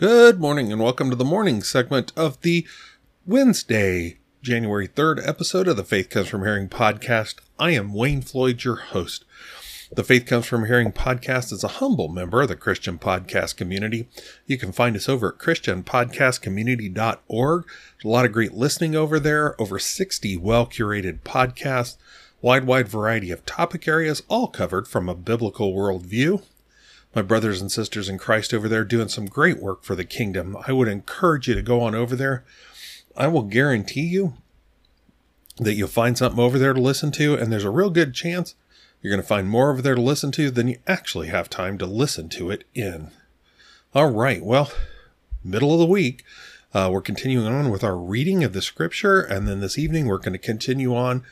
Good morning and welcome to the morning segment of the Wednesday, January 3rd episode of the Faith Comes From Hearing podcast. I am Wayne Floyd, your host. The Faith Comes From Hearing podcast is a humble member of the Christian podcast community. You can find us over at christianpodcastcommunity.org. a lot of great listening over there, over 60 well curated podcasts, wide, wide variety of topic areas, all covered from a biblical worldview my brothers and sisters in Christ over there doing some great work for the kingdom. I would encourage you to go on over there. I will guarantee you that you'll find something over there to listen to, and there's a real good chance you're going to find more over there to listen to than you actually have time to listen to it in. All right, well, middle of the week. Uh, we're continuing on with our reading of the scripture, and then this evening we're going to continue on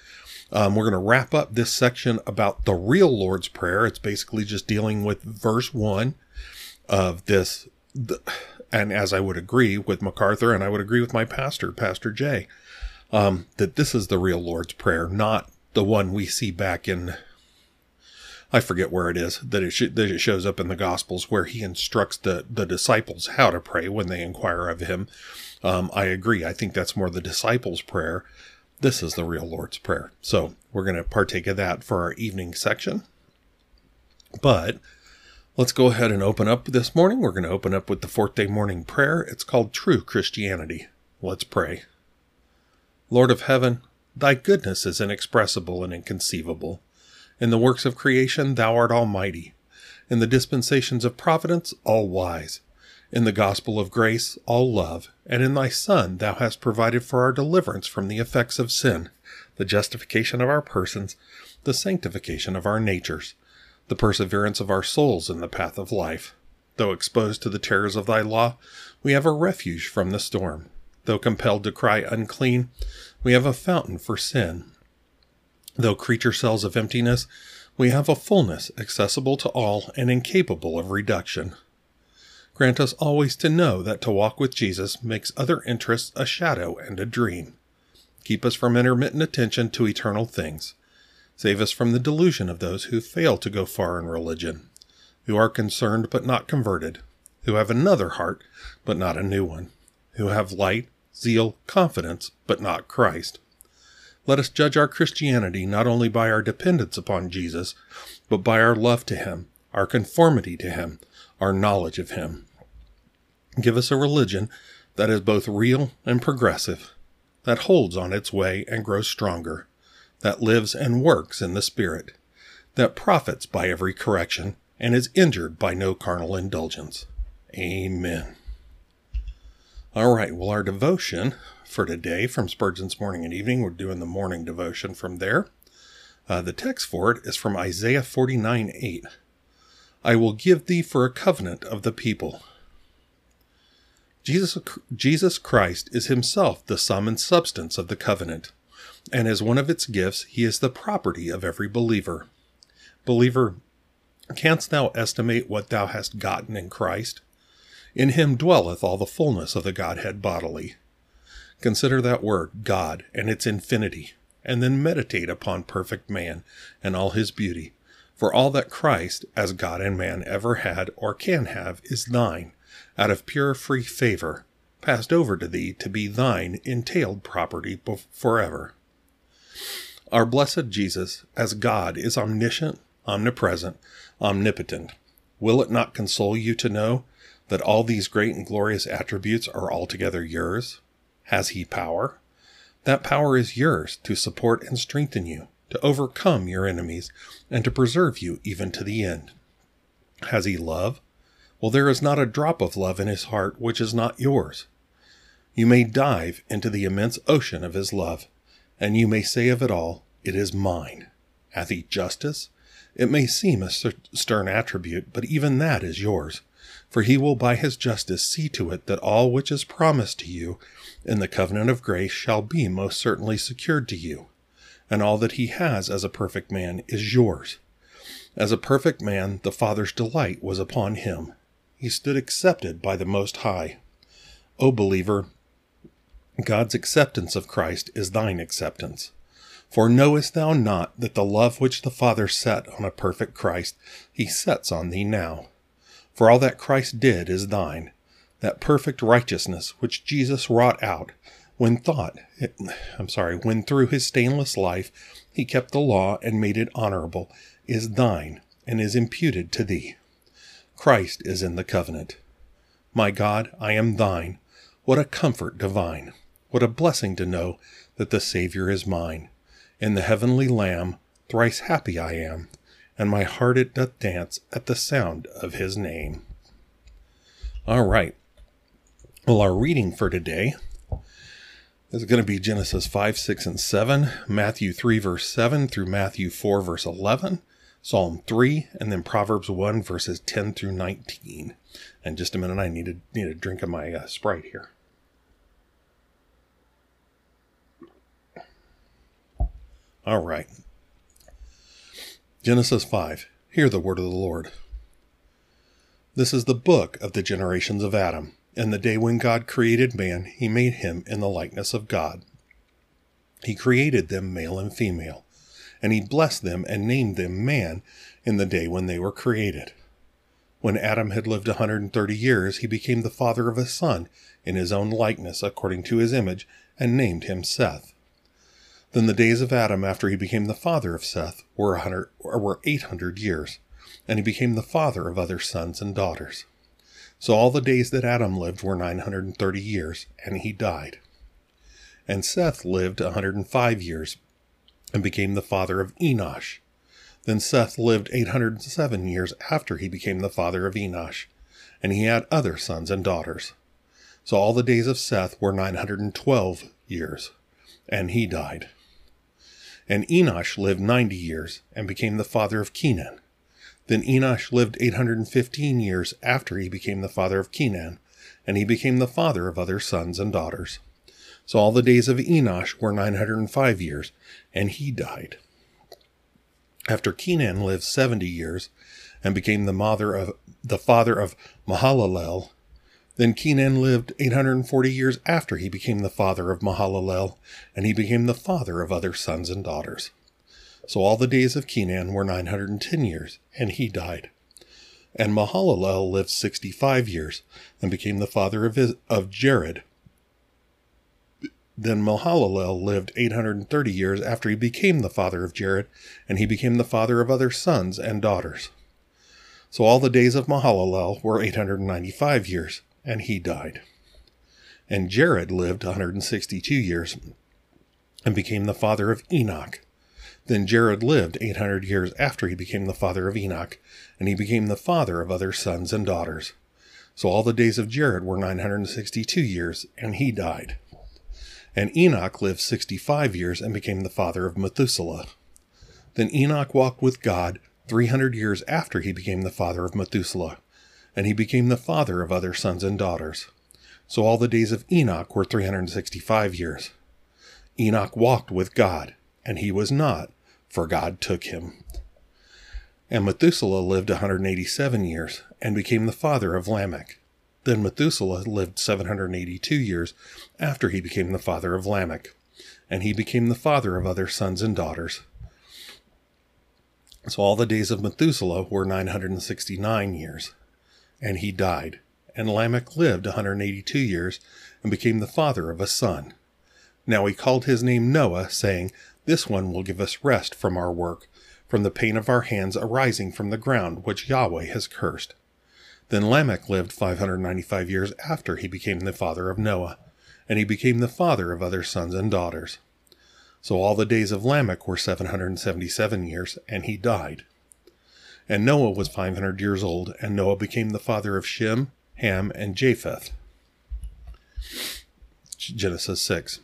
um, we're going to wrap up this section about the real Lord's Prayer. It's basically just dealing with verse one of this. The, and as I would agree with MacArthur, and I would agree with my pastor, Pastor Jay, um, that this is the real Lord's Prayer, not the one we see back in. I forget where it is that it, sh- that it shows up in the Gospels where he instructs the, the disciples how to pray when they inquire of him. Um, I agree. I think that's more the disciples' prayer this is the real Lord's Prayer. So we're going to partake of that for our evening section. But let's go ahead and open up this morning. We're going to open up with the fourth day morning prayer. It's called True Christianity. Let's pray. Lord of heaven, thy goodness is inexpressible and inconceivable. In the works of creation, thou art almighty. In the dispensations of providence, all wise in the gospel of grace, all love, and in thy Son thou hast provided for our deliverance from the effects of sin, the justification of our persons, the sanctification of our natures, the perseverance of our souls in the path of life. Though exposed to the terrors of thy law, we have a refuge from the storm. Though compelled to cry unclean, we have a fountain for sin. Though creature cells of emptiness, we have a fullness accessible to all and incapable of reduction. Grant us always to know that to walk with Jesus makes other interests a shadow and a dream. Keep us from intermittent attention to eternal things. Save us from the delusion of those who fail to go far in religion, who are concerned but not converted, who have another heart but not a new one, who have light, zeal, confidence, but not Christ. Let us judge our Christianity not only by our dependence upon Jesus, but by our love to Him, our conformity to Him, our knowledge of Him. Give us a religion that is both real and progressive, that holds on its way and grows stronger, that lives and works in the Spirit, that profits by every correction and is injured by no carnal indulgence. Amen. All right, well, our devotion for today from Spurgeon's Morning and Evening, we're doing the morning devotion from there. Uh, the text for it is from Isaiah 49 8. I will give thee for a covenant of the people Jesus, Jesus Christ is himself the sum and substance of the covenant, and as one of its gifts, he is the property of every believer. Believer, canst thou estimate what thou hast gotten in Christ? In him dwelleth all the fullness of the Godhead bodily. Consider that word, God, and its infinity, and then meditate upon perfect man and all his beauty. For all that Christ, as God and man, ever had or can have, is thine, out of pure free favor, passed over to thee to be thine entailed property forever. Our blessed Jesus, as God, is omniscient, omnipresent, omnipotent. Will it not console you to know that all these great and glorious attributes are altogether yours? Has he power? That power is yours to support and strengthen you, to overcome your enemies, and to preserve you even to the end. Has he love? Well, there is not a drop of love in his heart which is not yours. You may dive into the immense ocean of his love, and you may say of it all, It is mine. Hath he justice? It may seem a stern attribute, but even that is yours, for he will by his justice see to it that all which is promised to you in the covenant of grace shall be most certainly secured to you, and all that he has as a perfect man is yours. As a perfect man, the Father's delight was upon him, he stood accepted by the Most High. O believer, God's acceptance of Christ is thine acceptance. For knowest thou not that the love which the Father set on a perfect Christ, he sets on thee now? For all that Christ did is thine. that perfect righteousness which Jesus wrought out when thought, I'm sorry, when through his stainless life he kept the law and made it honorable, is thine and is imputed to thee. Christ is in the covenant. My God, I am thine. What a comfort divine! What a blessing to know that the Savior is mine. In the heavenly Lamb, thrice happy I am, and my heart it doth dance at the sound of his name. All right. Well, our reading for today is going to be Genesis 5, 6, and 7, Matthew 3, verse 7 through Matthew 4, verse 11, Psalm 3, and then Proverbs 1, verses 10 through 19. And just a minute, I need to, need a drink of my uh, Sprite here. All right. Genesis 5. Hear the word of the Lord. This is the book of the generations of Adam. In the day when God created man, he made him in the likeness of God. He created them male and female, and he blessed them and named them man in the day when they were created. When Adam had lived a 130 years, he became the father of a son in his own likeness according to his image, and named him Seth. Then the days of Adam after he became the father of Seth were, 100, were 800 years, and he became the father of other sons and daughters. So all the days that Adam lived were 930 years, and he died. And Seth lived a 105 years, and became the father of Enosh. Then Seth lived 807 years after he became the father of Enosh, and he had other sons and daughters. So all the days of Seth were 912 years, and he died. And Enosh lived ninety years, and became the father of Kenan. Then Enosh lived 815 years after he became the father of Kenan, and he became the father of other sons and daughters. So all the days of Enosh were 905 years, and he died. After Kenan lived 70 years, and became the mother of the father of Mahalalel, then Kenan lived 840 years after he became the father of Mahalalel, and he became the father of other sons and daughters. So all the days of Kenan were 910 years, and he died. And Mahalalel lived 65 years, and became the father of, his, of Jared. Then Mahalalel lived 830 years after he became the father of Jared, and he became the father of other sons and daughters. So all the days of Mahalalel were 895 years, and he died. And Jared lived 162 years and became the father of Enoch. Then Jared lived 800 years after he became the father of Enoch, and he became the father of other sons and daughters. So all the days of Jared were 962 years, and he died. And Enoch lived 65 years and became the father of Methuselah. Then Enoch walked with God 300 years after he became the father of Methuselah and he became the father of other sons and daughters. So all the days of Enoch were 365 years. Enoch walked with God, and he was not, for God took him. And Methuselah lived 187 years, and became the father of Lamech. Then Methuselah lived 782 years after he became the father of Lamech, and he became the father of other sons and daughters. So all the days of Methuselah were 969 years and he died. And Lamech lived 182 years and became the father of a son. Now he called his name Noah, saying, This one will give us rest from our work, from the pain of our hands arising from the ground which Yahweh has cursed. Then Lamech lived 595 years after he became the father of Noah, and he became the father of other sons and daughters. So all the days of Lamech were 777 years, and he died. And Noah was 500 years old, and Noah became the father of Shem, Ham, and Japheth. Genesis 6.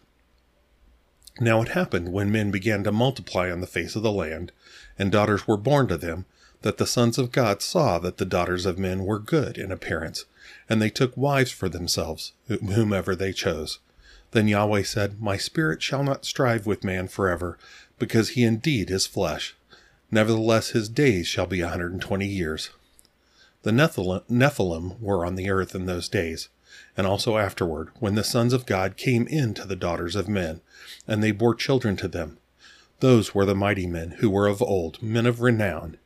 Now it happened when men began to multiply on the face of the land, and daughters were born to them, that the sons of God saw that the daughters of men were good in appearance, and they took wives for themselves, whomever they chose. Then Yahweh said, My spirit shall not strive with man forever, because he indeed is flesh Nevertheless, his days shall be a 120 years. The Nephilim were on the earth in those days, and also afterward, when the sons of God came in to the daughters of men, and they bore children to them. Those were the mighty men who were of old, men of renown.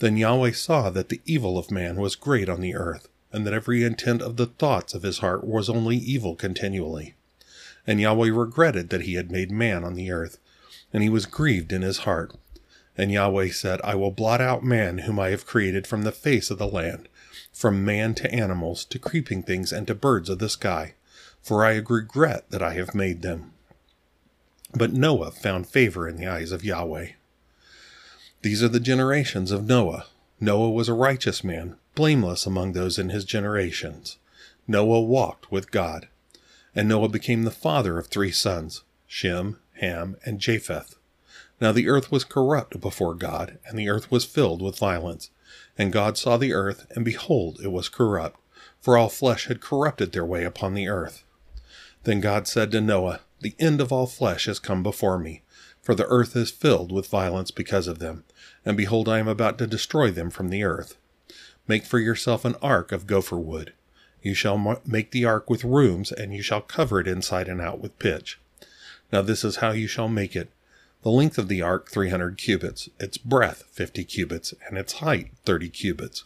Then Yahweh saw that the evil of man was great on the earth, and that every intent of the thoughts of his heart was only evil continually. And Yahweh regretted that he had made man on the earth, and he was grieved in his heart. And Yahweh said, I will blot out man whom I have created from the face of the land, from man to animals, to creeping things, and to birds of the sky, for I regret that I have made them. But Noah found favor in the eyes of Yahweh. These are the generations of Noah. Noah was a righteous man, blameless among those in his generations. Noah walked with God. And Noah became the father of three sons, Shem, Ham, and Japheth. Now the earth was corrupt before God, and the earth was filled with violence. And God saw the earth, and behold, it was corrupt, for all flesh had corrupted their way upon the earth. Then God said to Noah, The end of all flesh has come before me, for the earth is filled with violence because of them, and behold, I am about to destroy them from the earth. Make for yourself an ark of gopher wood. You shall make the ark with rooms, and you shall cover it inside and out with pitch. Now this is how you shall make it. The length of the ark 300 cubits, its breadth 50 cubits, and its height 30 cubits.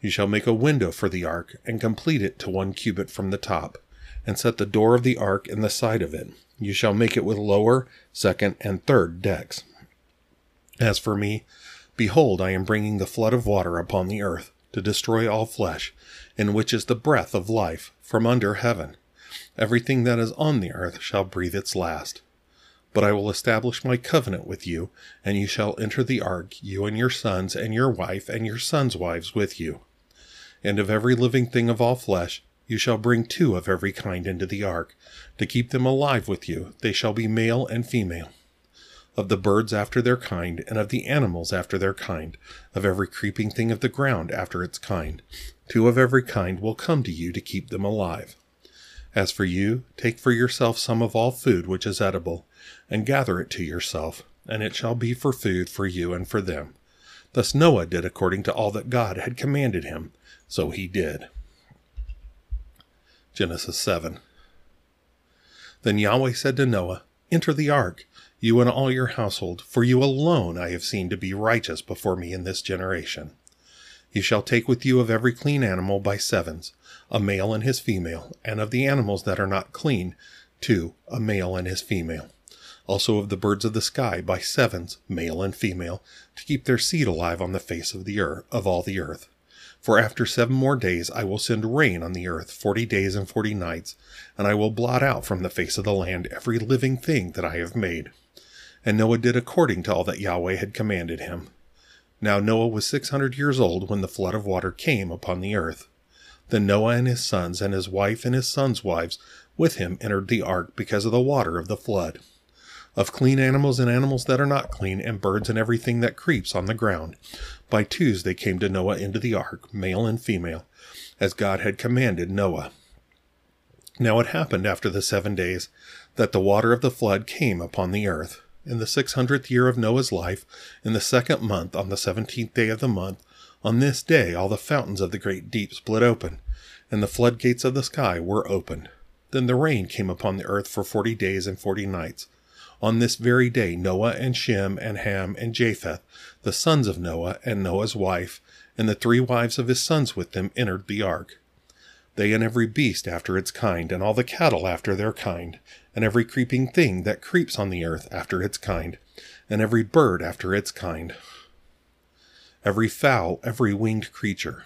You shall make a window for the ark, and complete it to one cubit from the top, and set the door of the ark in the side of it. You shall make it with lower, second, and third decks. As for me, behold, I am bringing the flood of water upon the earth, to destroy all flesh, in which is the breath of life, from under heaven. Everything that is on the earth shall breathe its last. But I will establish my covenant with you, and you shall enter the ark, you and your sons, and your wife, and your sons' wives with you. And of every living thing of all flesh, you shall bring two of every kind into the ark, to keep them alive with you. They shall be male and female. Of the birds after their kind, and of the animals after their kind, of every creeping thing of the ground after its kind, two of every kind will come to you to keep them alive. As for you, take for yourself some of all food which is edible, and gather it to yourself, and it shall be for food for you and for them. Thus Noah did according to all that God had commanded him, so he did. Genesis 7. Then Yahweh said to Noah, Enter the ark, you and all your household, for you alone I have seen to be righteous before me in this generation. You shall take with you of every clean animal by sevens, a male and his female, and of the animals that are not clean, two, a male and his female also of the birds of the sky by sevens, male and female, to keep their seed alive on the face of the earth of all the earth. For after seven more days I will send rain on the earth forty days and forty nights, and I will blot out from the face of the land every living thing that I have made. And Noah did according to all that Yahweh had commanded him. Now Noah was six hundred years old when the flood of water came upon the earth. Then Noah and his sons and his wife and his sons' wives with him entered the ark because of the water of the flood of clean animals and animals that are not clean, and birds and everything that creeps on the ground. By twos they came to Noah into the ark, male and female, as God had commanded Noah. Now it happened after the seven days that the water of the flood came upon the earth. In the six hundredth year of Noah's life, in the second month, on the seventeenth day of the month, on this day all the fountains of the great deep split open, and the floodgates of the sky were opened. Then the rain came upon the earth for forty days and forty nights. On this very day, Noah and Shem and Ham and Japheth, the sons of Noah and Noah's wife, and the three wives of his sons with them entered the ark. They and every beast after its kind, and all the cattle after their kind, and every creeping thing that creeps on the earth after its kind, and every bird after its kind, every fowl, every winged creature.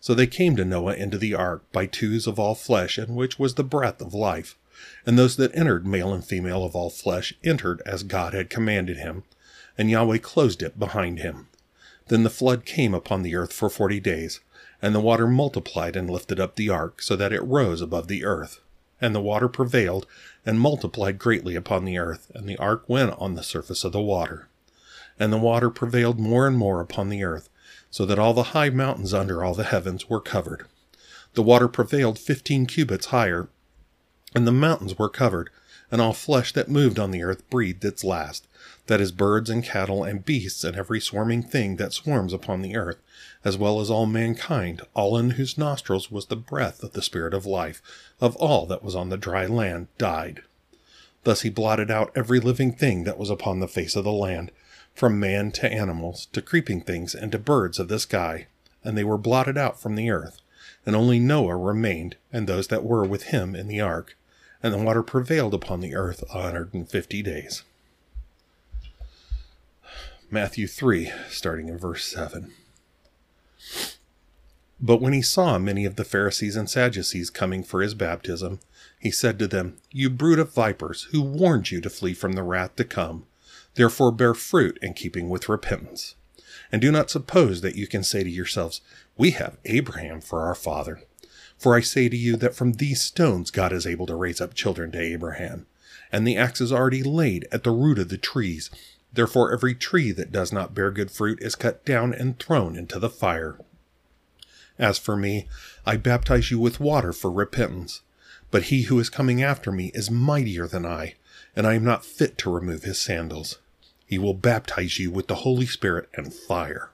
So they came to Noah into the ark by twos of all flesh, in which was the breath of life and those that entered, male and female of all flesh, entered as God had commanded him, and Yahweh closed it behind him. Then the flood came upon the earth for forty days, and the water multiplied and lifted up the ark, so that it rose above the earth. And the water prevailed and multiplied greatly upon the earth, and the ark went on the surface of the water. And the water prevailed more and more upon the earth, so that all the high mountains under all the heavens were covered. The water prevailed fifteen cubits higher and the mountains were covered, and all flesh that moved on the earth breathed its last, that is, birds and cattle and beasts and every swarming thing that swarms upon the earth, as well as all mankind, all in whose nostrils was the breath of the Spirit of life, of all that was on the dry land, died. Thus he blotted out every living thing that was upon the face of the land, from man to animals, to creeping things, and to birds of the sky, and they were blotted out from the earth and only Noah remained, and those that were with him in the ark, and the water prevailed upon the earth a hundred and fifty days. Matthew 3, starting in verse 7. But when he saw many of the Pharisees and Sadducees coming for his baptism, he said to them, You brood of vipers, who warned you to flee from the wrath to come? Therefore bear fruit in keeping with repentance. And do not suppose that you can say to yourselves, We have Abraham for our father. For I say to you that from these stones God is able to raise up children to Abraham. And the axe is already laid at the root of the trees. Therefore every tree that does not bear good fruit is cut down and thrown into the fire. As for me, I baptize you with water for repentance. But he who is coming after me is mightier than I, and I am not fit to remove his sandals. He will baptize you with the Holy Spirit and fire.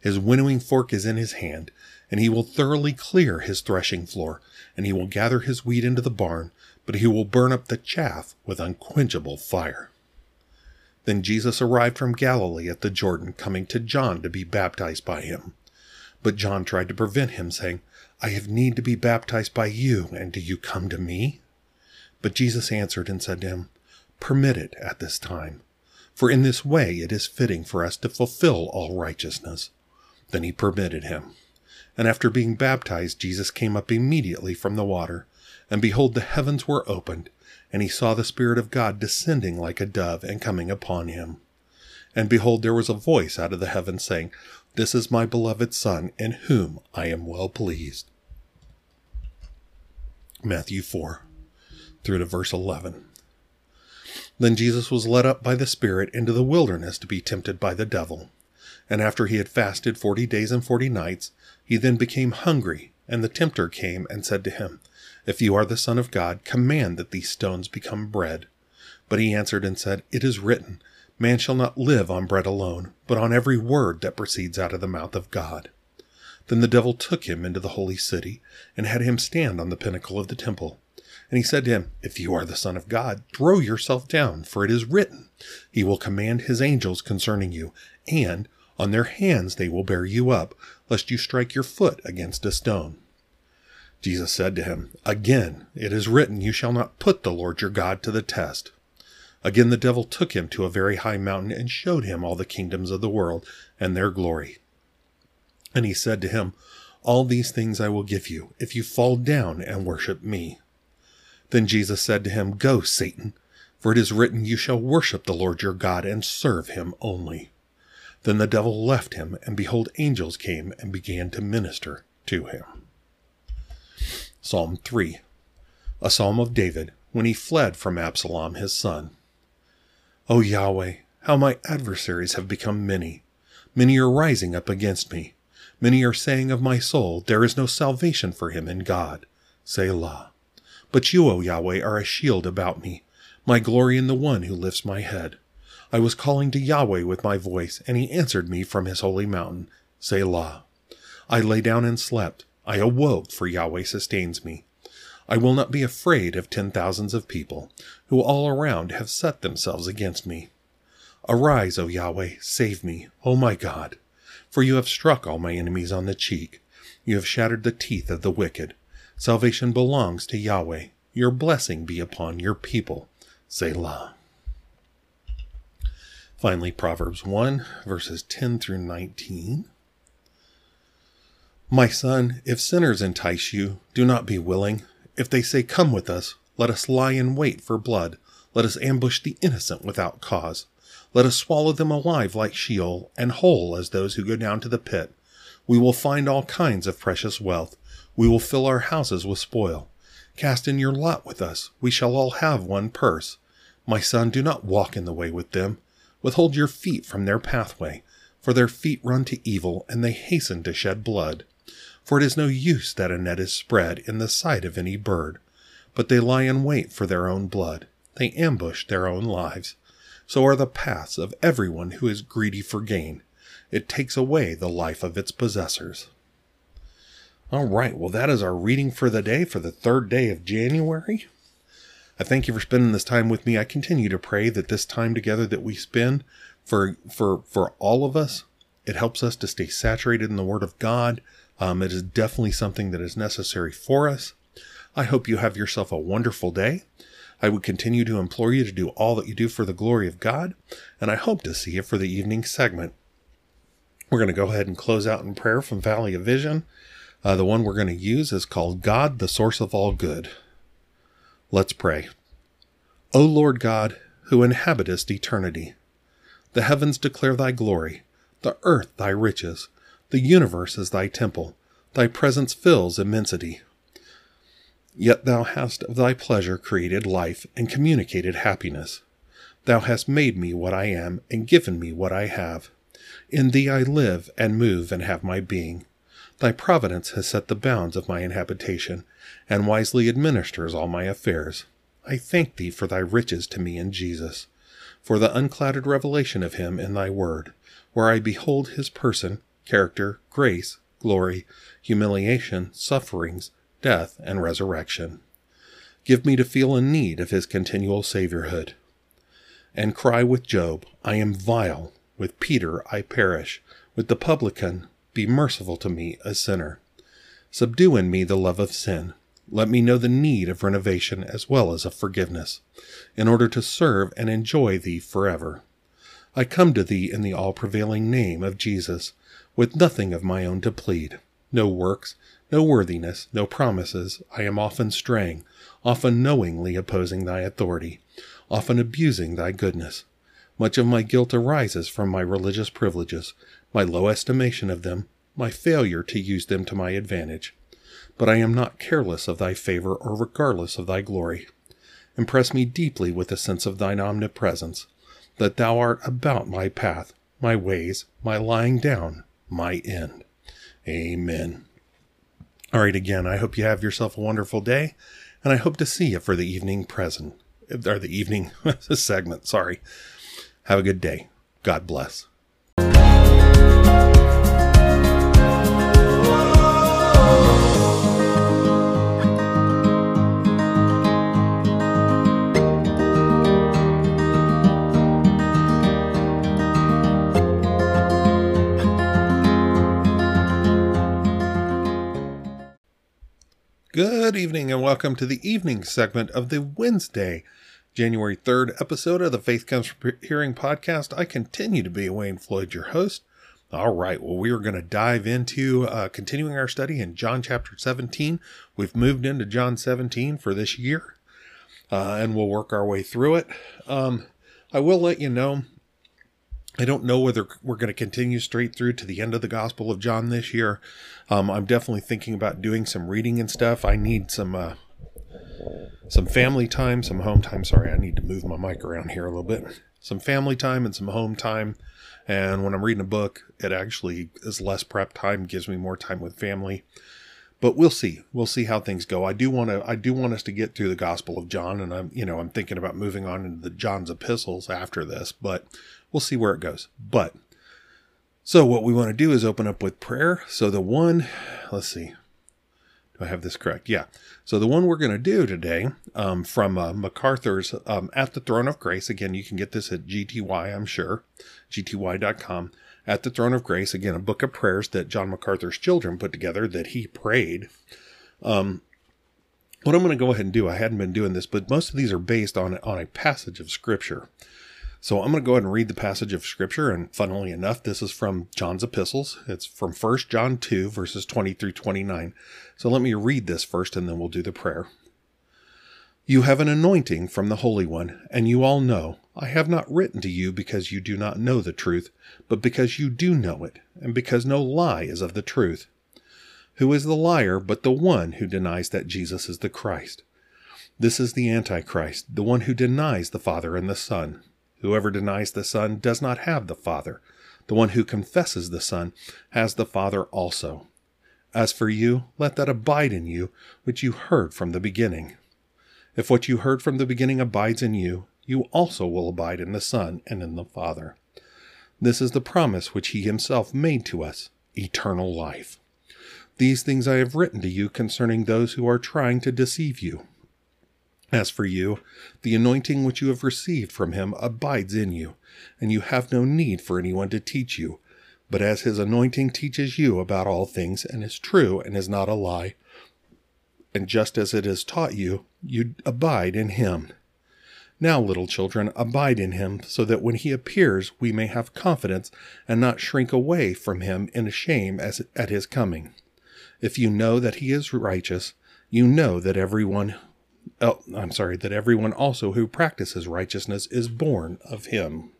His winnowing fork is in his hand, and he will thoroughly clear his threshing floor, and he will gather his wheat into the barn, but he will burn up the chaff with unquenchable fire. Then Jesus arrived from Galilee at the Jordan, coming to John to be baptized by him. But John tried to prevent him, saying, I have need to be baptized by you, and do you come to me? But Jesus answered and said to him, Permit it at this time, for in this way it is fitting for us to fulfill all righteousness. Then he permitted him. And after being baptized, Jesus came up immediately from the water, and behold, the heavens were opened, and he saw the Spirit of God descending like a dove and coming upon him. And behold, there was a voice out of the heaven saying, this is my beloved Son, in whom I am well pleased. Matthew 4, through to verse 11. Then Jesus was led up by the Spirit into the wilderness to be tempted by the devil. And after he had fasted forty days and forty nights, he then became hungry. And the tempter came and said to him, If you are the Son of God, command that these stones become bread. But he answered and said, It is written, Man shall not live on bread alone, but on every word that proceeds out of the mouth of God. Then the devil took him into the holy city, and had him stand on the pinnacle of the temple. And he said to him, If you are the Son of God, throw yourself down, for it is written, He will command His angels concerning you, and on their hands they will bear you up, lest you strike your foot against a stone. Jesus said to him, Again, it is written, You shall not put the Lord your God to the test. Again the devil took him to a very high mountain and showed him all the kingdoms of the world and their glory. And he said to him, All these things I will give you, if you fall down and worship me. Then Jesus said to him, Go, Satan, for it is written, You shall worship the Lord your God and serve him only. Then the devil left him, and behold, angels came and began to minister to him. Psalm 3 A psalm of David when he fled from Absalom his son. O Yahweh, how my adversaries have become many. Many are rising up against me. Many are saying of my soul, There is no salvation for him in God. Selah. But you, O Yahweh, are a shield about me, my glory in the one who lifts my head. I was calling to Yahweh with my voice, and he answered me from his holy mountain. Selah. I lay down and slept. I awoke, for Yahweh sustains me. I will not be afraid of ten thousands of people, who all around have set themselves against me. Arise, O Yahweh, save me, O my God, for you have struck all my enemies on the cheek. You have shattered the teeth of the wicked. Salvation belongs to Yahweh. Your blessing be upon your people. Selah. Finally, Proverbs 1, verses 10 through 19. My son, if sinners entice you, do not be willing. If they say, Come with us, let us lie in wait for blood. Let us ambush the innocent without cause. Let us swallow them alive like Sheol, and whole as those who go down to the pit. We will find all kinds of precious wealth. We will fill our houses with spoil. Cast in your lot with us. We shall all have one purse. My son, do not walk in the way with them. Withhold your feet from their pathway, for their feet run to evil, and they hasten to shed blood. For it is no use that a net is spread in the sight of any bird, but they lie in wait for their own blood. They ambush their own lives. So are the paths of everyone who is greedy for gain. It takes away the life of its possessors. All right, well, that is our reading for the day for the third day of January. I thank you for spending this time with me. I continue to pray that this time together that we spend for for for all of us, it helps us to stay saturated in the Word of God, Um, it is definitely something that is necessary for us. I hope you have yourself a wonderful day. I would continue to implore you to do all that you do for the glory of God, and I hope to see you for the evening segment. We're going to go ahead and close out in prayer from Valley of Vision. Uh, the one we're going to use is called God, the source of all good. Let's pray. O Lord God, who inhabitest eternity, the heavens declare thy glory, the earth thy riches, the universe is thy temple, thy presence fills immensity. Yet thou hast of thy pleasure created life and communicated happiness. Thou hast made me what I am and given me what I have. In thee I live and move and have my being. Thy providence has set the bounds of my inhabitation, and wisely administers all my affairs. I thank thee for thy riches to me in Jesus, for the unclouded revelation of him in thy word, where I behold his person, character, grace, glory, humiliation, sufferings, death, and resurrection. Give me to feel in need of his continual Saviourhood. And cry with Job, I am vile, with Peter I perish, with the publican, be merciful to me, a sinner. Subdue in me the love of sin. Let me know the need of renovation as well as of forgiveness, in order to serve and enjoy thee forever. I come to thee in the all prevailing name of Jesus, with nothing of my own to plead, no works, no worthiness, no promises, I am often straying, often knowingly opposing thy authority, often abusing thy goodness. Much of my guilt arises from my religious privileges, my low estimation of them, my failure to use them to my advantage. But I am not careless of thy favor or regardless of thy glory. Impress me deeply with a sense of thine omnipresence, that thou art about my path, my ways, my lying down, my end. Amen. All right, again, I hope you have yourself a wonderful day, and I hope to see you for the evening present, or the evening segment. Sorry. Have a good day. God bless. Good evening and welcome to the evening segment of the Wednesday, January 3rd episode of the Faith Comes from Hearing podcast. I continue to be Wayne Floyd, your host. All right, well, we are going to dive into uh, continuing our study in John chapter 17. We've moved into John 17 for this year, uh, and we'll work our way through it. Um, I will let you know I don't know whether we're going to continue straight through to the end of the Gospel of John this year. Um, I'm definitely thinking about doing some reading and stuff. I need some uh, some family time, some home time. Sorry, I need to move my mic around here a little bit. Some family time and some home time. And when I'm reading a book, it actually is less prep time, gives me more time with family. But we'll see. We'll see how things go. I do want to. I do want us to get through the Gospel of John, and I'm, you know, I'm thinking about moving on into the John's epistles after this. But we'll see where it goes. But so what we want to do is open up with prayer. So the one, let's see, do I have this correct? Yeah. So the one we're going to do today um, from uh, MacArthur's um, At the Throne of Grace. Again, you can get this at GTY, I'm sure, gty.com. At the Throne of Grace, again, a book of prayers that John MacArthur's children put together that he prayed. Um, what I'm going to go ahead and do, I hadn't been doing this, but most of these are based on, on a passage of Scripture. So I'm going to go ahead and read the passage of scripture. And funnily enough, this is from John's epistles. It's from 1 John 2, verses 20 through 29. So let me read this first and then we'll do the prayer. You have an anointing from the Holy One, and you all know I have not written to you because you do not know the truth, but because you do know it, and because no lie is of the truth. Who is the liar but the one who denies that Jesus is the Christ? This is the Antichrist, the one who denies the Father and the Son. Whoever denies the Son does not have the Father. The one who confesses the Son has the Father also. As for you, let that abide in you which you heard from the beginning. If what you heard from the beginning abides in you, you also will abide in the Son and in the Father. This is the promise which he himself made to us eternal life. These things I have written to you concerning those who are trying to deceive you. As for you, the anointing which you have received from him abides in you, and you have no need for anyone to teach you, But as his anointing teaches you about all things and is true and is not a lie, and just as it has taught you, you abide in him. Now, little children, abide in him, so that when he appears, we may have confidence and not shrink away from him in shame as at his coming. If you know that he is righteous, you know that everyone oh, I'm sorry, that everyone also who practices righteousness is born of him.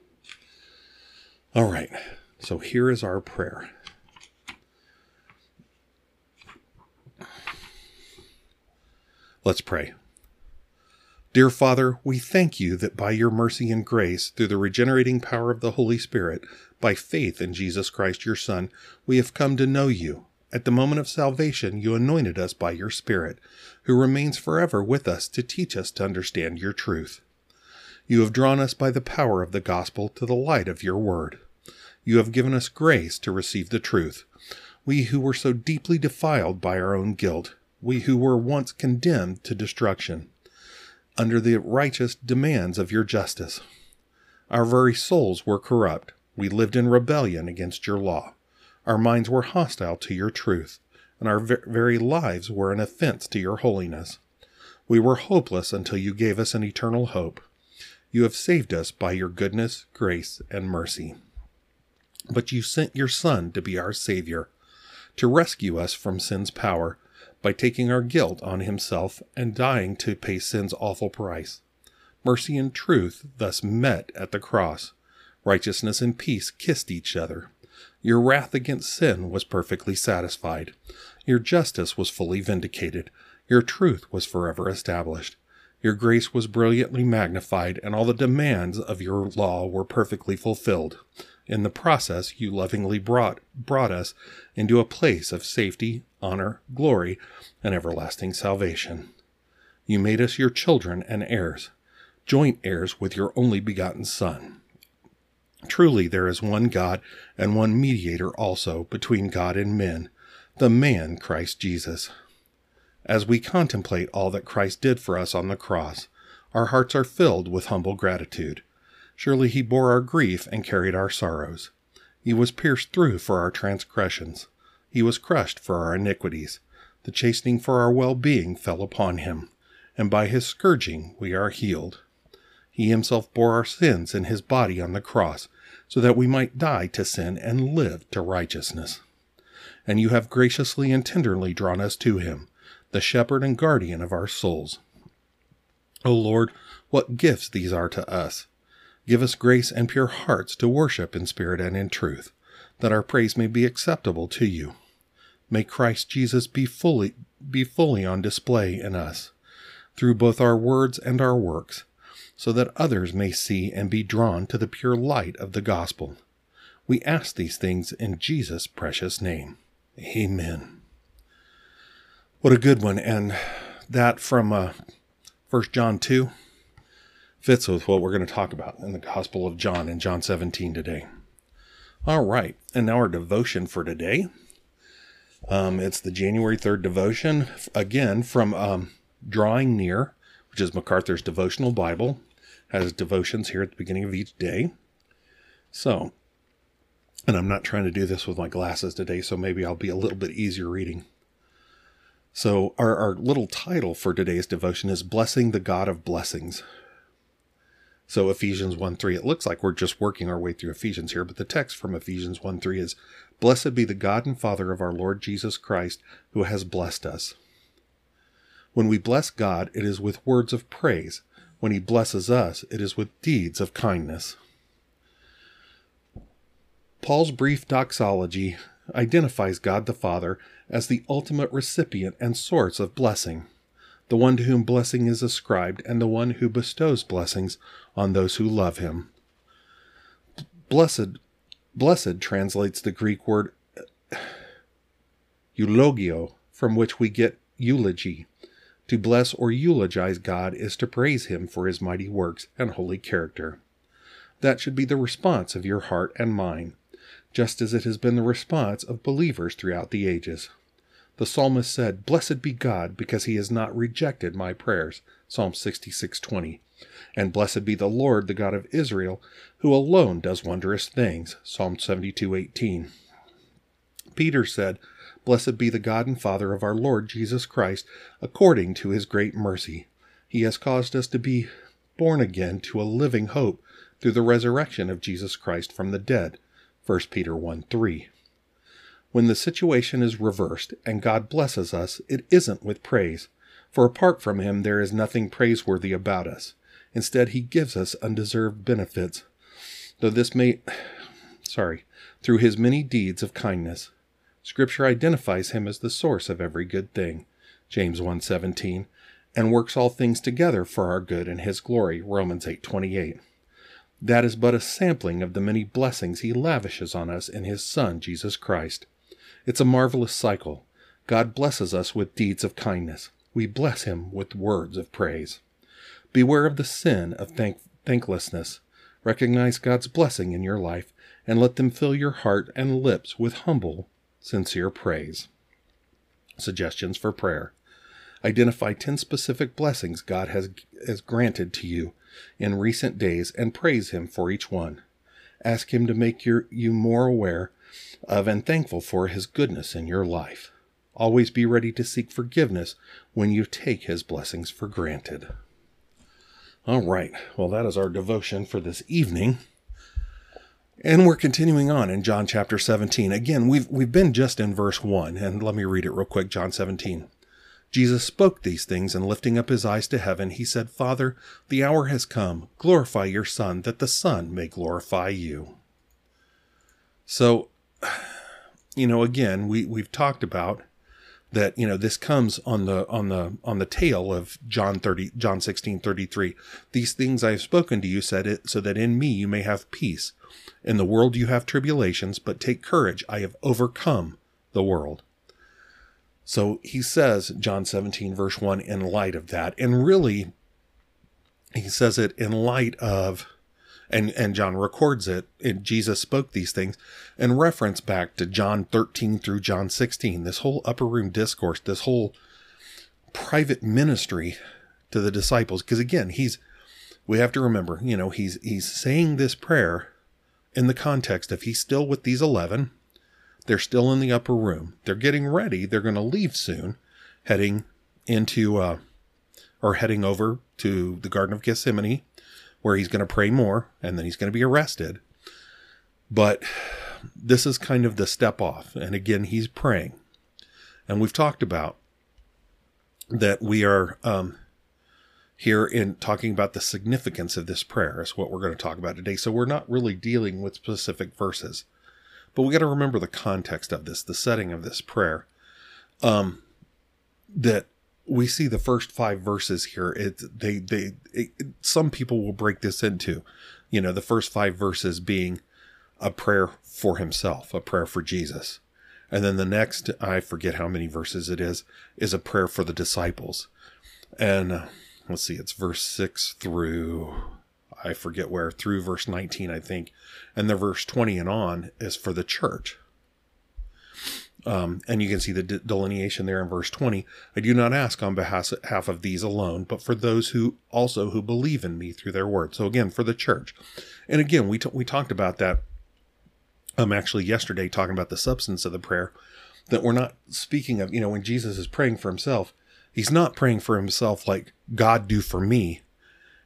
All right. So here is our prayer. Let's pray. Dear Father, we thank you that by your mercy and grace, through the regenerating power of the Holy Spirit, by faith in Jesus Christ your Son, we have come to know you. At the moment of salvation, you anointed us by your Spirit, who remains forever with us to teach us to understand your truth. You have drawn us by the power of the gospel to the light of your word. You have given us grace to receive the truth. We who were so deeply defiled by our own guilt, we who were once condemned to destruction, under the righteous demands of your justice. Our very souls were corrupt. We lived in rebellion against your law. Our minds were hostile to your truth, and our very lives were an offense to your holiness. We were hopeless until you gave us an eternal hope. You have saved us by your goodness, grace, and mercy. But you sent your Son to be our Savior, to rescue us from sin's power by taking our guilt on himself and dying to pay sin's awful price. Mercy and truth thus met at the cross. Righteousness and peace kissed each other. Your wrath against sin was perfectly satisfied. Your justice was fully vindicated. Your truth was forever established. Your grace was brilliantly magnified, and all the demands of your law were perfectly fulfilled. In the process, you lovingly brought, brought us into a place of safety, honor, glory, and everlasting salvation. You made us your children and heirs, joint heirs with your only begotten Son. Truly, there is one God and one mediator also between God and men, the man Christ Jesus. As we contemplate all that Christ did for us on the cross, our hearts are filled with humble gratitude. Surely he bore our grief and carried our sorrows. He was pierced through for our transgressions. He was crushed for our iniquities. The chastening for our well being fell upon him, and by his scourging we are healed. He himself bore our sins in his body on the cross, so that we might die to sin and live to righteousness. And you have graciously and tenderly drawn us to him, the shepherd and guardian of our souls. O Lord, what gifts these are to us! Give us grace and pure hearts to worship in spirit and in truth, that our praise may be acceptable to you. May Christ Jesus be fully be fully on display in us, through both our words and our works, so that others may see and be drawn to the pure light of the gospel. We ask these things in Jesus' precious name. Amen. What a good one. And that from uh, 1 John 2 fits with what we're going to talk about in the Gospel of John in John 17 today. All right, and now our devotion for today. Um, it's the January 3rd devotion, again from um, Drawing Near, which is MacArthur's devotional Bible, has devotions here at the beginning of each day. So, and I'm not trying to do this with my glasses today, so maybe I'll be a little bit easier reading. So, our, our little title for today's devotion is Blessing the God of Blessings. So Ephesians 1 3, it looks like we're just working our way through Ephesians here, but the text from Ephesians 1 3 is Blessed be the God and Father of our Lord Jesus Christ, who has blessed us. When we bless God, it is with words of praise. When he blesses us, it is with deeds of kindness. Paul's brief doxology identifies God the Father as the ultimate recipient and source of blessing the one to whom blessing is ascribed, and the one who bestows blessings on those who love him. Blessed, blessed translates the Greek word eulogio, from which we get eulogy. To bless or eulogize God is to praise him for his mighty works and holy character. That should be the response of your heart and mine, just as it has been the response of believers throughout the ages. The psalmist said, Blessed be God, because he has not rejected my prayers. Psalm 66:20. And blessed be the Lord, the God of Israel, who alone does wondrous things. Psalm 72:18. Peter said, Blessed be the God and Father of our Lord Jesus Christ, according to his great mercy. He has caused us to be born again to a living hope through the resurrection of Jesus Christ from the dead. 1 Peter 1 3. When the situation is reversed and God blesses us, it isn't with praise, for apart from Him there is nothing praiseworthy about us. Instead, He gives us undeserved benefits, though this may, sorry, through His many deeds of kindness. Scripture identifies Him as the source of every good thing, James 1:17, and works all things together for our good and His glory, Romans 8:28. That is but a sampling of the many blessings He lavishes on us in His Son, Jesus Christ. It's a marvelous cycle. God blesses us with deeds of kindness. We bless Him with words of praise. Beware of the sin of thank- thanklessness. Recognize God's blessing in your life and let them fill your heart and lips with humble, sincere praise. Suggestions for prayer. Identify 10 specific blessings God has, has granted to you in recent days and praise Him for each one. Ask Him to make your, you more aware of and thankful for His goodness in your life. Always be ready to seek forgiveness when you take His blessings for granted. All right, well, that is our devotion for this evening. And we're continuing on in John chapter 17. Again, we've, we've been just in verse 1, and let me read it real quick John 17. Jesus spoke these things, and lifting up his eyes to heaven, he said, Father, the hour has come. Glorify your Son, that the Son may glorify you. So, you know, again, we, we've talked about that, you know, this comes on the on the on the tail of John 30 John 16, 33. These things I have spoken to you, said it, so that in me you may have peace. In the world you have tribulations, but take courage, I have overcome the world. So he says, John 17, verse 1, in light of that. And really, he says it in light of and and John records it. And Jesus spoke these things in reference back to John 13 through John 16. This whole upper room discourse, this whole private ministry to the disciples. Because again, he's we have to remember, you know, he's he's saying this prayer in the context of he's still with these eleven. They're still in the upper room. They're getting ready. They're going to leave soon, heading into uh, or heading over to the Garden of Gethsemane where he's going to pray more and then he's going to be arrested. But this is kind of the step off. And again, he's praying. And we've talked about that we are um, here in talking about the significance of this prayer, is what we're going to talk about today. So we're not really dealing with specific verses, but we got to remember the context of this, the setting of this prayer. Um, that we see the first five verses here. It they they it, some people will break this into, you know, the first five verses being a prayer for himself, a prayer for Jesus. And then the next, I forget how many verses it is, is a prayer for the disciples. And uh, let's see, it's verse 6 through, I forget where, through verse 19, I think. And the verse 20 and on is for the church. Um, and you can see the delineation there in verse 20. I do not ask on behalf of these alone, but for those who also who believe in me through their word. So again, for the church. And again, we, t- we talked about that um, actually yesterday, talking about the substance of the prayer, that we're not speaking of, you know, when Jesus is praying for himself, he's not praying for himself like God do for me.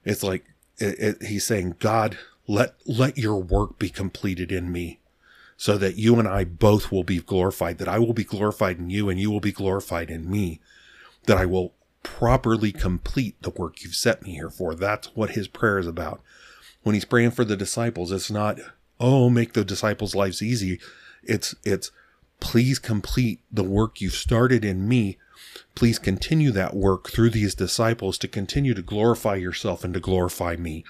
It's like it, it, he's saying, God, let, let your work be completed in me so that you and I both will be glorified, that I will be glorified in you and you will be glorified in me, that I will properly complete the work you've set me here for. That's what his prayer is about. When he's praying for the disciples, it's not, oh, make the disciples' lives easy. It's, it's, please complete the work you've started in me. Please continue that work through these disciples to continue to glorify yourself and to glorify me.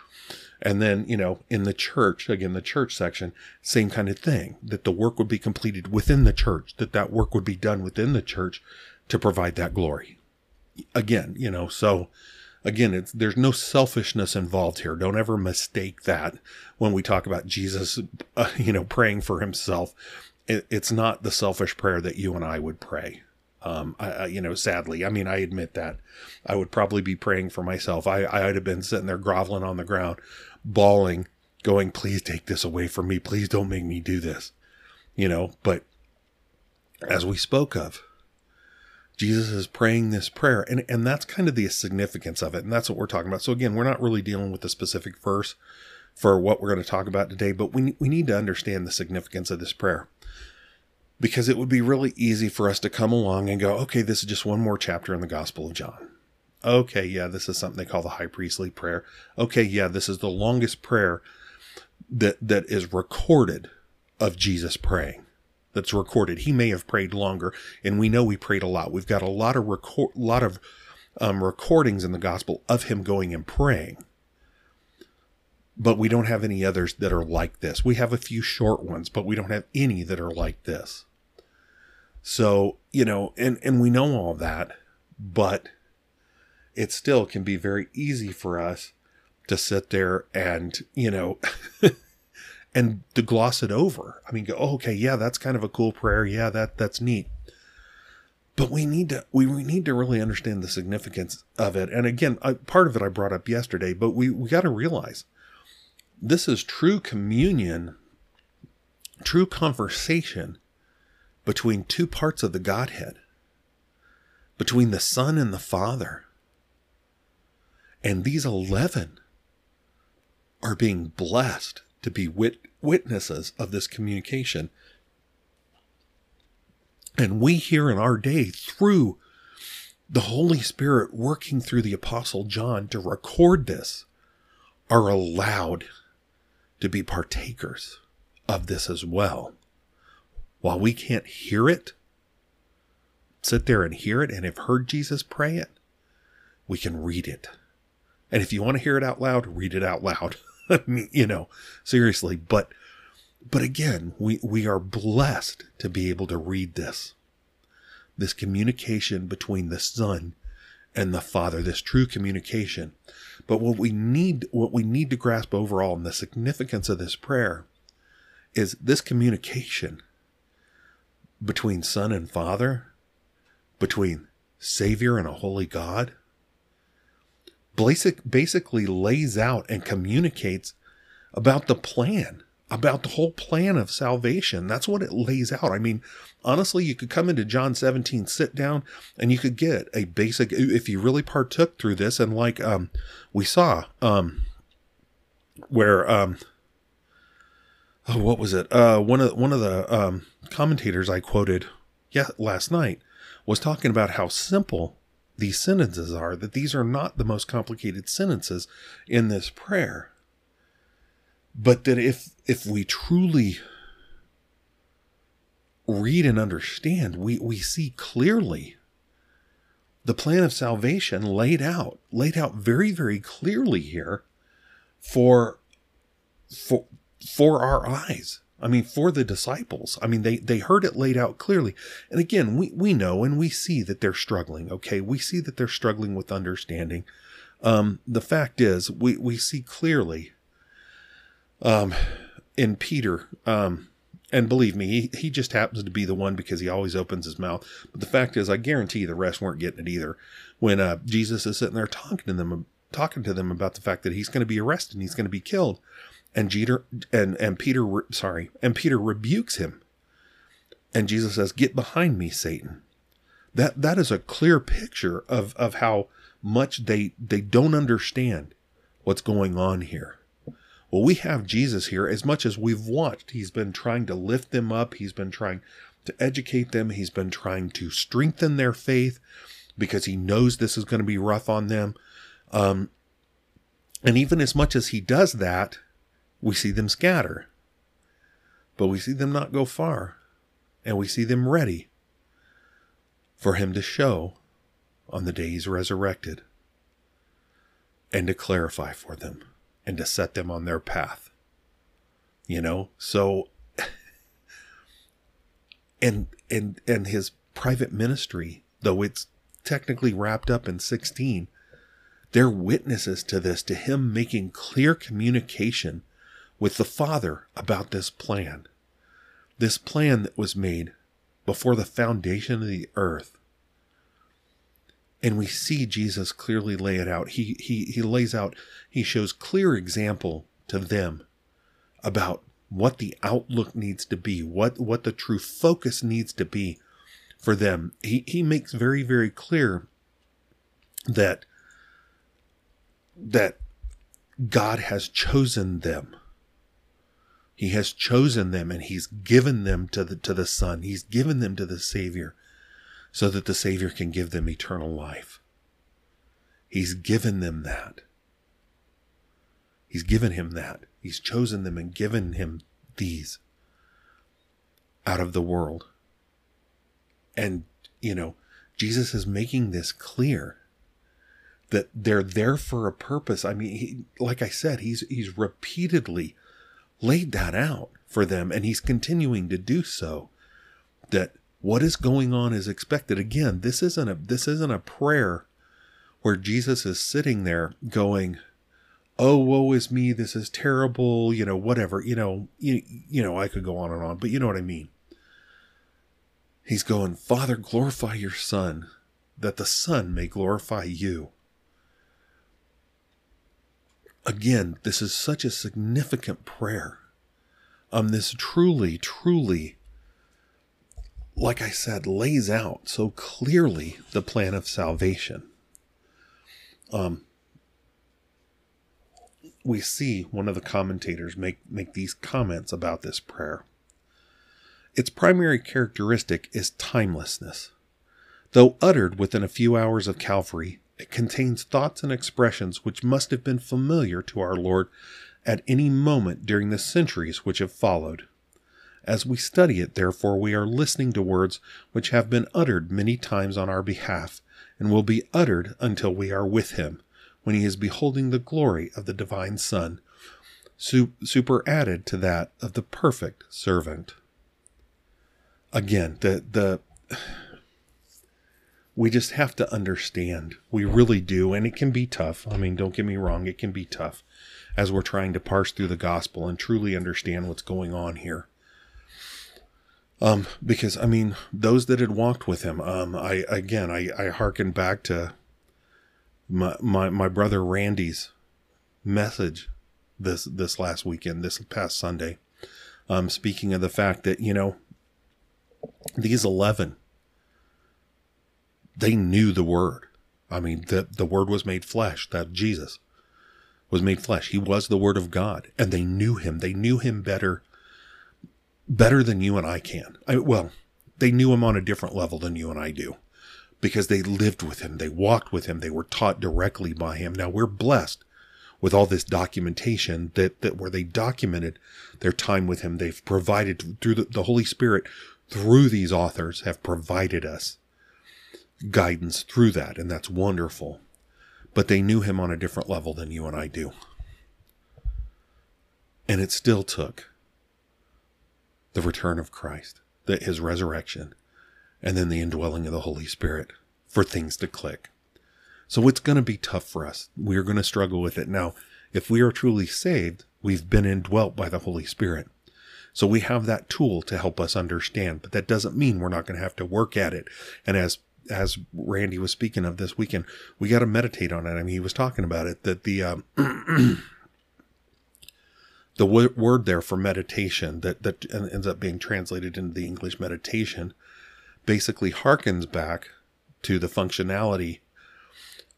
And then, you know, in the church, again, the church section, same kind of thing, that the work would be completed within the church, that that work would be done within the church to provide that glory. Again, you know, so again, it's, there's no selfishness involved here. Don't ever mistake that when we talk about Jesus, uh, you know, praying for himself. It, it's not the selfish prayer that you and I would pray. Um, I, I, you know, sadly, I mean, I admit that I would probably be praying for myself. I, I'd have been sitting there groveling on the ground, bawling, going, please take this away from me. Please don't make me do this, you know, but as we spoke of, Jesus is praying this prayer, and, and that's kind of the significance of it. And that's what we're talking about. So, again, we're not really dealing with the specific verse for what we're going to talk about today, but we, we need to understand the significance of this prayer because it would be really easy for us to come along and go, okay, this is just one more chapter in the Gospel of John. Okay, yeah, this is something they call the high priestly prayer. Okay, yeah, this is the longest prayer that that is recorded of Jesus praying. That's recorded. He may have prayed longer, and we know he prayed a lot. We've got a lot of record, lot of um, recordings in the gospel of him going and praying but we don't have any others that are like this. We have a few short ones, but we don't have any that are like this. So, you know, and, and we know all that, but it still can be very easy for us to sit there and, you know, and to gloss it over. I mean, go, oh, okay, yeah, that's kind of a cool prayer. Yeah, that that's neat. But we need to we, we need to really understand the significance of it. And again, I, part of it I brought up yesterday, but we we got to realize this is true communion, true conversation between two parts of the Godhead, between the Son and the Father. And these 11 are being blessed to be wit- witnesses of this communication. And we here in our day, through the Holy Spirit working through the Apostle John to record this, are allowed to be partakers of this as well. While we can't hear it, sit there and hear it and have heard Jesus pray it, we can read it. And if you want to hear it out loud, read it out loud. You know, seriously, but but again, we we are blessed to be able to read this. This communication between the Son and the Father, this true communication. But what we need, what we need to grasp overall and the significance of this prayer is this communication between Son and Father, between Savior and a holy God, basic, basically lays out and communicates about the plan about the whole plan of salvation. That's what it lays out. I mean, honestly, you could come into John 17, sit down, and you could get a basic, if you really partook through this, and like um, we saw, um, where, um, oh, what was it? Uh, one of one of the um, commentators I quoted, yeah, last night was talking about how simple these sentences are. That these are not the most complicated sentences in this prayer but that if if we truly read and understand we we see clearly the plan of salvation laid out laid out very very clearly here for for for our eyes i mean for the disciples i mean they they heard it laid out clearly and again we we know and we see that they're struggling okay we see that they're struggling with understanding um the fact is we we see clearly um, in Peter. Um, and believe me, he, he just happens to be the one because he always opens his mouth. But the fact is, I guarantee the rest weren't getting it either. When uh, Jesus is sitting there talking to them, talking to them about the fact that he's going to be arrested and he's going to be killed, and Jeter and and Peter, sorry, and Peter rebukes him, and Jesus says, "Get behind me, Satan." That that is a clear picture of of how much they they don't understand what's going on here. Well, we have Jesus here as much as we've watched. He's been trying to lift them up, he's been trying to educate them, he's been trying to strengthen their faith because he knows this is going to be rough on them. Um, and even as much as he does that, we see them scatter. But we see them not go far, and we see them ready for him to show on the day he's resurrected and to clarify for them and to set them on their path. You know, so and and and his private ministry, though it's technically wrapped up in 16, they're witnesses to this, to him making clear communication with the Father about this plan. This plan that was made before the foundation of the earth And we see Jesus clearly lay it out. He, he, he lays out, he shows clear example to them about what the outlook needs to be, what, what the true focus needs to be for them. He, he makes very, very clear that, that God has chosen them. He has chosen them and he's given them to the, to the son. He's given them to the savior so that the Savior can give them eternal life. He's given them that. He's given him that. He's chosen them and given him these out of the world. And, you know, Jesus is making this clear that they're there for a purpose. I mean, he, like I said, he's, he's repeatedly laid that out for them and he's continuing to do so that what is going on is expected. Again, this isn't a this isn't a prayer where Jesus is sitting there going, "Oh, woe is me, this is terrible," you know, whatever, you know, you, you know, I could go on and on, but you know what I mean. He's going, "Father, glorify your son, that the son may glorify you." Again, this is such a significant prayer. Um, this truly, truly like I said, lays out so clearly the plan of salvation. Um, we see one of the commentators make, make these comments about this prayer. Its primary characteristic is timelessness. Though uttered within a few hours of Calvary, it contains thoughts and expressions which must have been familiar to our Lord at any moment during the centuries which have followed. As we study it, therefore, we are listening to words which have been uttered many times on our behalf, and will be uttered until we are with him, when he is beholding the glory of the divine Son, superadded to that of the perfect servant. Again, the the we just have to understand. We really do, and it can be tough. I mean, don't get me wrong, it can be tough as we're trying to parse through the gospel and truly understand what's going on here. Um, because I mean, those that had walked with him, um, I again, I, I hearken back to my, my my brother Randy's message this this last weekend, this past Sunday. Um, speaking of the fact that you know these eleven, they knew the word. I mean, the the word was made flesh. That Jesus was made flesh. He was the word of God, and they knew him. They knew him better better than you and I can. I, well, they knew him on a different level than you and I do because they lived with him, they walked with him, they were taught directly by him. Now we're blessed with all this documentation that, that where they documented their time with him, they've provided through the, the Holy Spirit, through these authors, have provided us guidance through that, and that's wonderful. But they knew him on a different level than you and I do. And it still took the return of Christ, the, his resurrection, and then the indwelling of the Holy Spirit for things to click. So it's going to be tough for us. We're going to struggle with it. Now, if we are truly saved, we've been indwelt by the Holy Spirit. So we have that tool to help us understand, but that doesn't mean we're not going to have to work at it. And as as Randy was speaking of this weekend, we got to meditate on it. I mean, he was talking about it that the um, the w- word there for meditation that, that ends up being translated into the English meditation basically harkens back to the functionality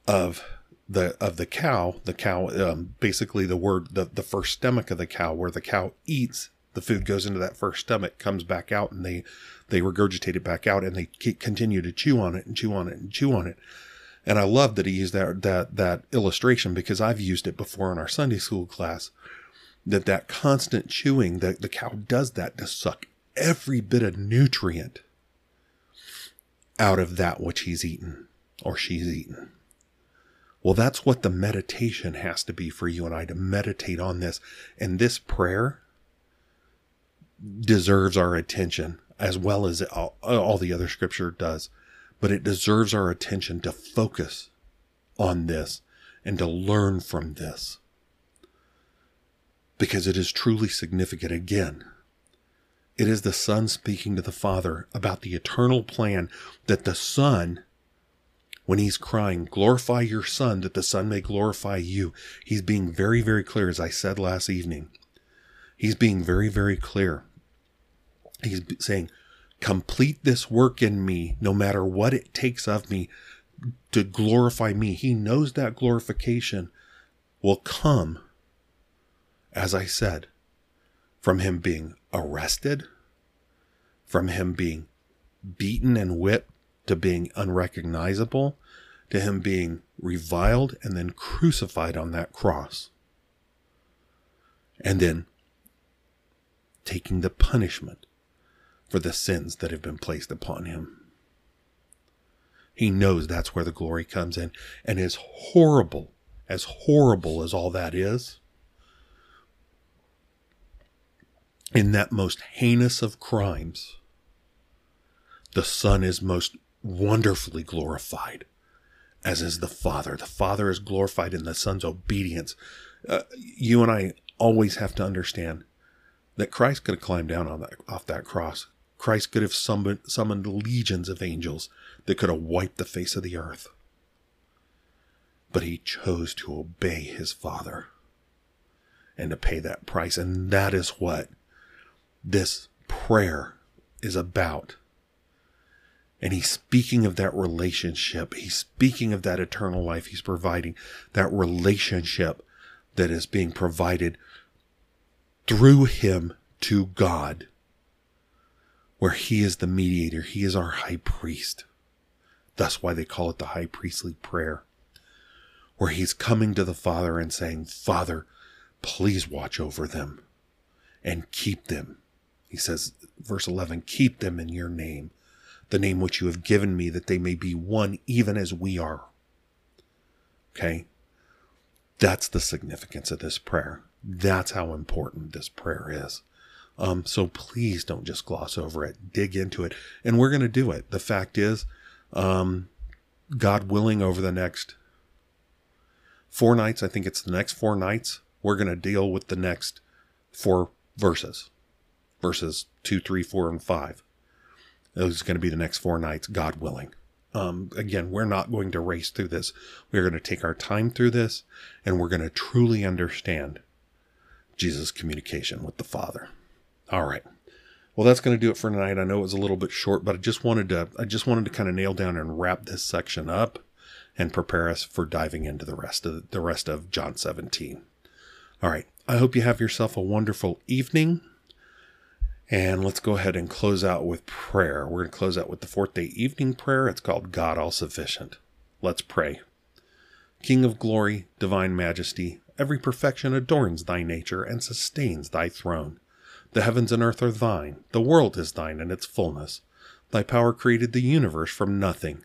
of the of the cow the cow um, basically the word the, the first stomach of the cow where the cow eats the food goes into that first stomach comes back out and they they regurgitate it back out and they continue to chew on it and chew on it and chew on it and i love that he used that that that illustration because i've used it before in our sunday school class that that constant chewing that the cow does that to suck every bit of nutrient out of that which he's eaten or she's eaten. Well, that's what the meditation has to be for you and I to meditate on this. And this prayer deserves our attention as well as all, all the other scripture does. But it deserves our attention to focus on this and to learn from this because it is truly significant again. It is the Son speaking to the Father about the eternal plan that the Son when he's crying, glorify your son that the son may glorify you, he's being very, very clear, as I said last evening. He's being very, very clear. He's saying, complete this work in me, no matter what it takes of me to glorify me. He knows that glorification will come, as I said, from him being arrested, from him being beaten and whipped to being unrecognizable, to him being reviled and then crucified on that cross. And then taking the punishment for the sins that have been placed upon him. He knows that's where the glory comes in. And as horrible, as horrible as all that is, in that most heinous of crimes, the Son is most wonderfully glorified, as is the Father. The Father is glorified in the Son's obedience. Uh, you and I always have to understand that Christ could have climbed down on that, off that cross. Christ could have summoned, summoned legions of angels that could have wiped the face of the earth. But he chose to obey his Father and to pay that price. And that is what this prayer is about. And he's speaking of that relationship. He's speaking of that eternal life he's providing, that relationship that is being provided through him to God, where he is the mediator. He is our high priest. That's why they call it the high priestly prayer, where he's coming to the Father and saying, Father, please watch over them and keep them. He says, verse 11, keep them in your name the name which you have given me, that they may be one even as we are. Okay? That's the significance of this prayer. That's how important this prayer is. Um, so please don't just gloss over it. Dig into it. And we're going to do it. The fact is, um, God willing, over the next four nights, I think it's the next four nights, we're going to deal with the next four verses verses two, three, four, and five. Those are going to be the next four nights, God willing. Um, again, we're not going to race through this. We're going to take our time through this and we're going to truly understand Jesus' communication with the Father. All right. Well, that's going to do it for tonight. I know it was a little bit short, but I just wanted to, I just wanted to kind of nail down and wrap this section up and prepare us for diving into the rest of the rest of John 17. All right. I hope you have yourself a wonderful evening. And let's go ahead and close out with prayer. We're going to close out with the fourth day evening prayer. It's called God All Sufficient. Let's pray. King of glory, divine majesty, every perfection adorns thy nature and sustains thy throne. The heavens and earth are thine, the world is thine in its fullness. Thy power created the universe from nothing.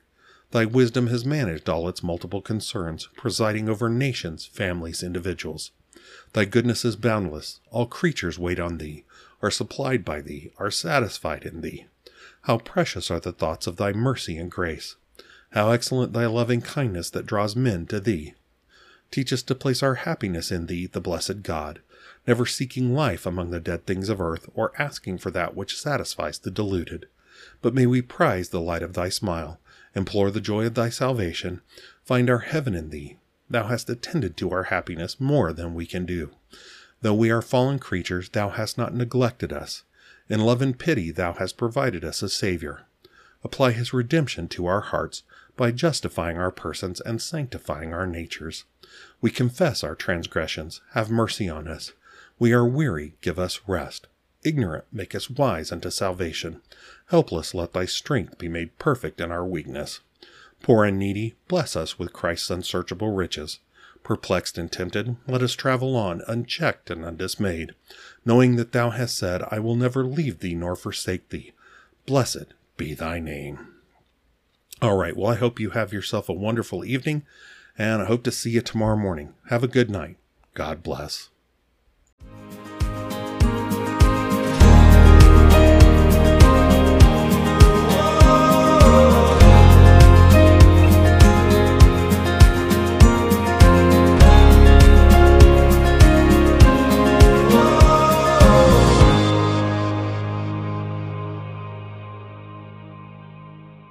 Thy wisdom has managed all its multiple concerns, presiding over nations, families, individuals. Thy goodness is boundless, all creatures wait on thee are supplied by thee, are satisfied in thee. How precious are the thoughts of thy mercy and grace! How excellent thy loving kindness that draws men to thee! Teach us to place our happiness in thee, the blessed God, never seeking life among the dead things of earth, or asking for that which satisfies the deluded. But may we prize the light of thy smile, implore the joy of thy salvation, find our heaven in thee. Thou hast attended to our happiness more than we can do. Though we are fallen creatures, thou hast not neglected us. In love and pity, thou hast provided us a Savior. Apply his redemption to our hearts by justifying our persons and sanctifying our natures. We confess our transgressions. Have mercy on us. We are weary. Give us rest. Ignorant, make us wise unto salvation. Helpless, let thy strength be made perfect in our weakness. Poor and needy, bless us with Christ's unsearchable riches. Perplexed and tempted, let us travel on, unchecked and undismayed, knowing that thou hast said, I will never leave thee nor forsake thee. Blessed be thy name. All right, well, I hope you have yourself a wonderful evening, and I hope to see you tomorrow morning. Have a good night. God bless.